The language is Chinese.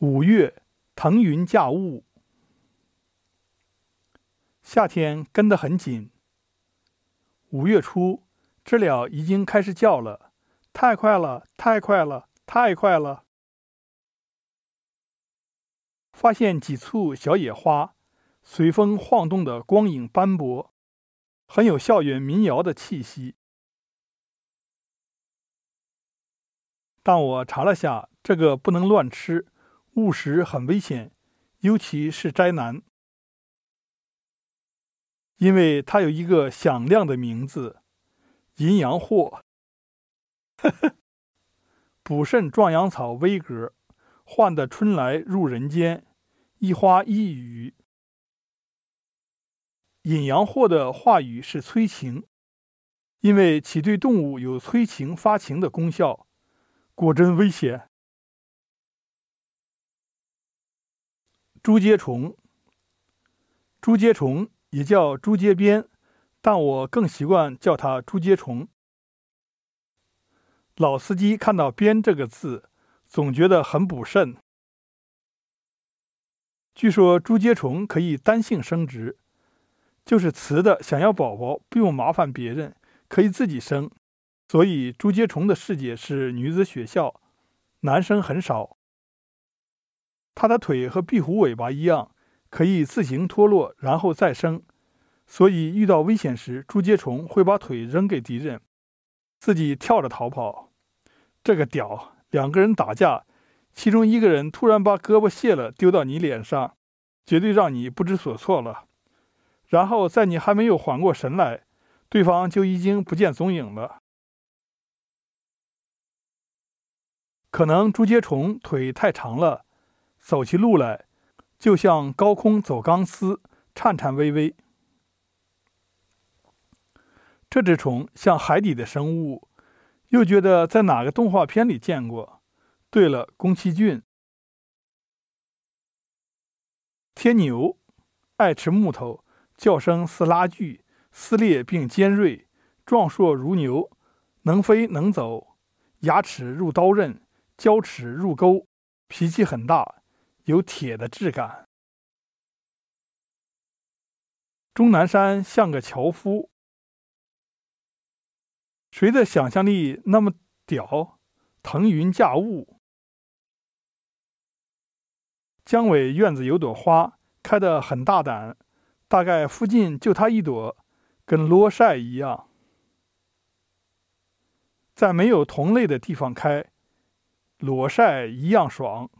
五月，腾云驾雾。夏天跟得很紧。五月初，知了已经开始叫了，太快了，太快了，太快了！发现几簇小野花，随风晃动的光影斑驳，很有校园民谣的气息。但我查了下，这个不能乱吃。误食很危险，尤其是摘南，因为它有一个响亮的名字——淫阳藿。补肾壮阳草威格，唤得春来入人间，一花一语。隐阳藿的话语是催情，因为其对动物有催情发情的功效，果真危险。竹节虫，竹节虫也叫竹节鞭，但我更习惯叫它竹节虫。老司机看到“鞭”这个字，总觉得很补肾。据说竹节虫可以单性生殖，就是雌的想要宝宝不用麻烦别人，可以自己生，所以竹节虫的世界是女子学校，男生很少。它的腿和壁虎尾巴一样，可以自行脱落，然后再生。所以遇到危险时，竹节虫会把腿扔给敌人，自己跳着逃跑。这个屌！两个人打架，其中一个人突然把胳膊卸了，丢到你脸上，绝对让你不知所措了。然后在你还没有缓过神来，对方就已经不见踪影了。可能朱节虫腿太长了。走起路来，就像高空走钢丝，颤颤巍巍。这只虫像海底的生物，又觉得在哪个动画片里见过。对了，宫崎骏。天牛爱吃木头，叫声似拉锯，撕裂并尖锐，壮硕如牛，能飞能走，牙齿如刀刃，胶齿入钩，脾气很大。有铁的质感。钟南山像个樵夫，谁的想象力那么屌？腾云驾雾。姜伟院子有朵花，开得很大胆，大概附近就它一朵，跟罗晒一样，在没有同类的地方开，裸晒一样爽。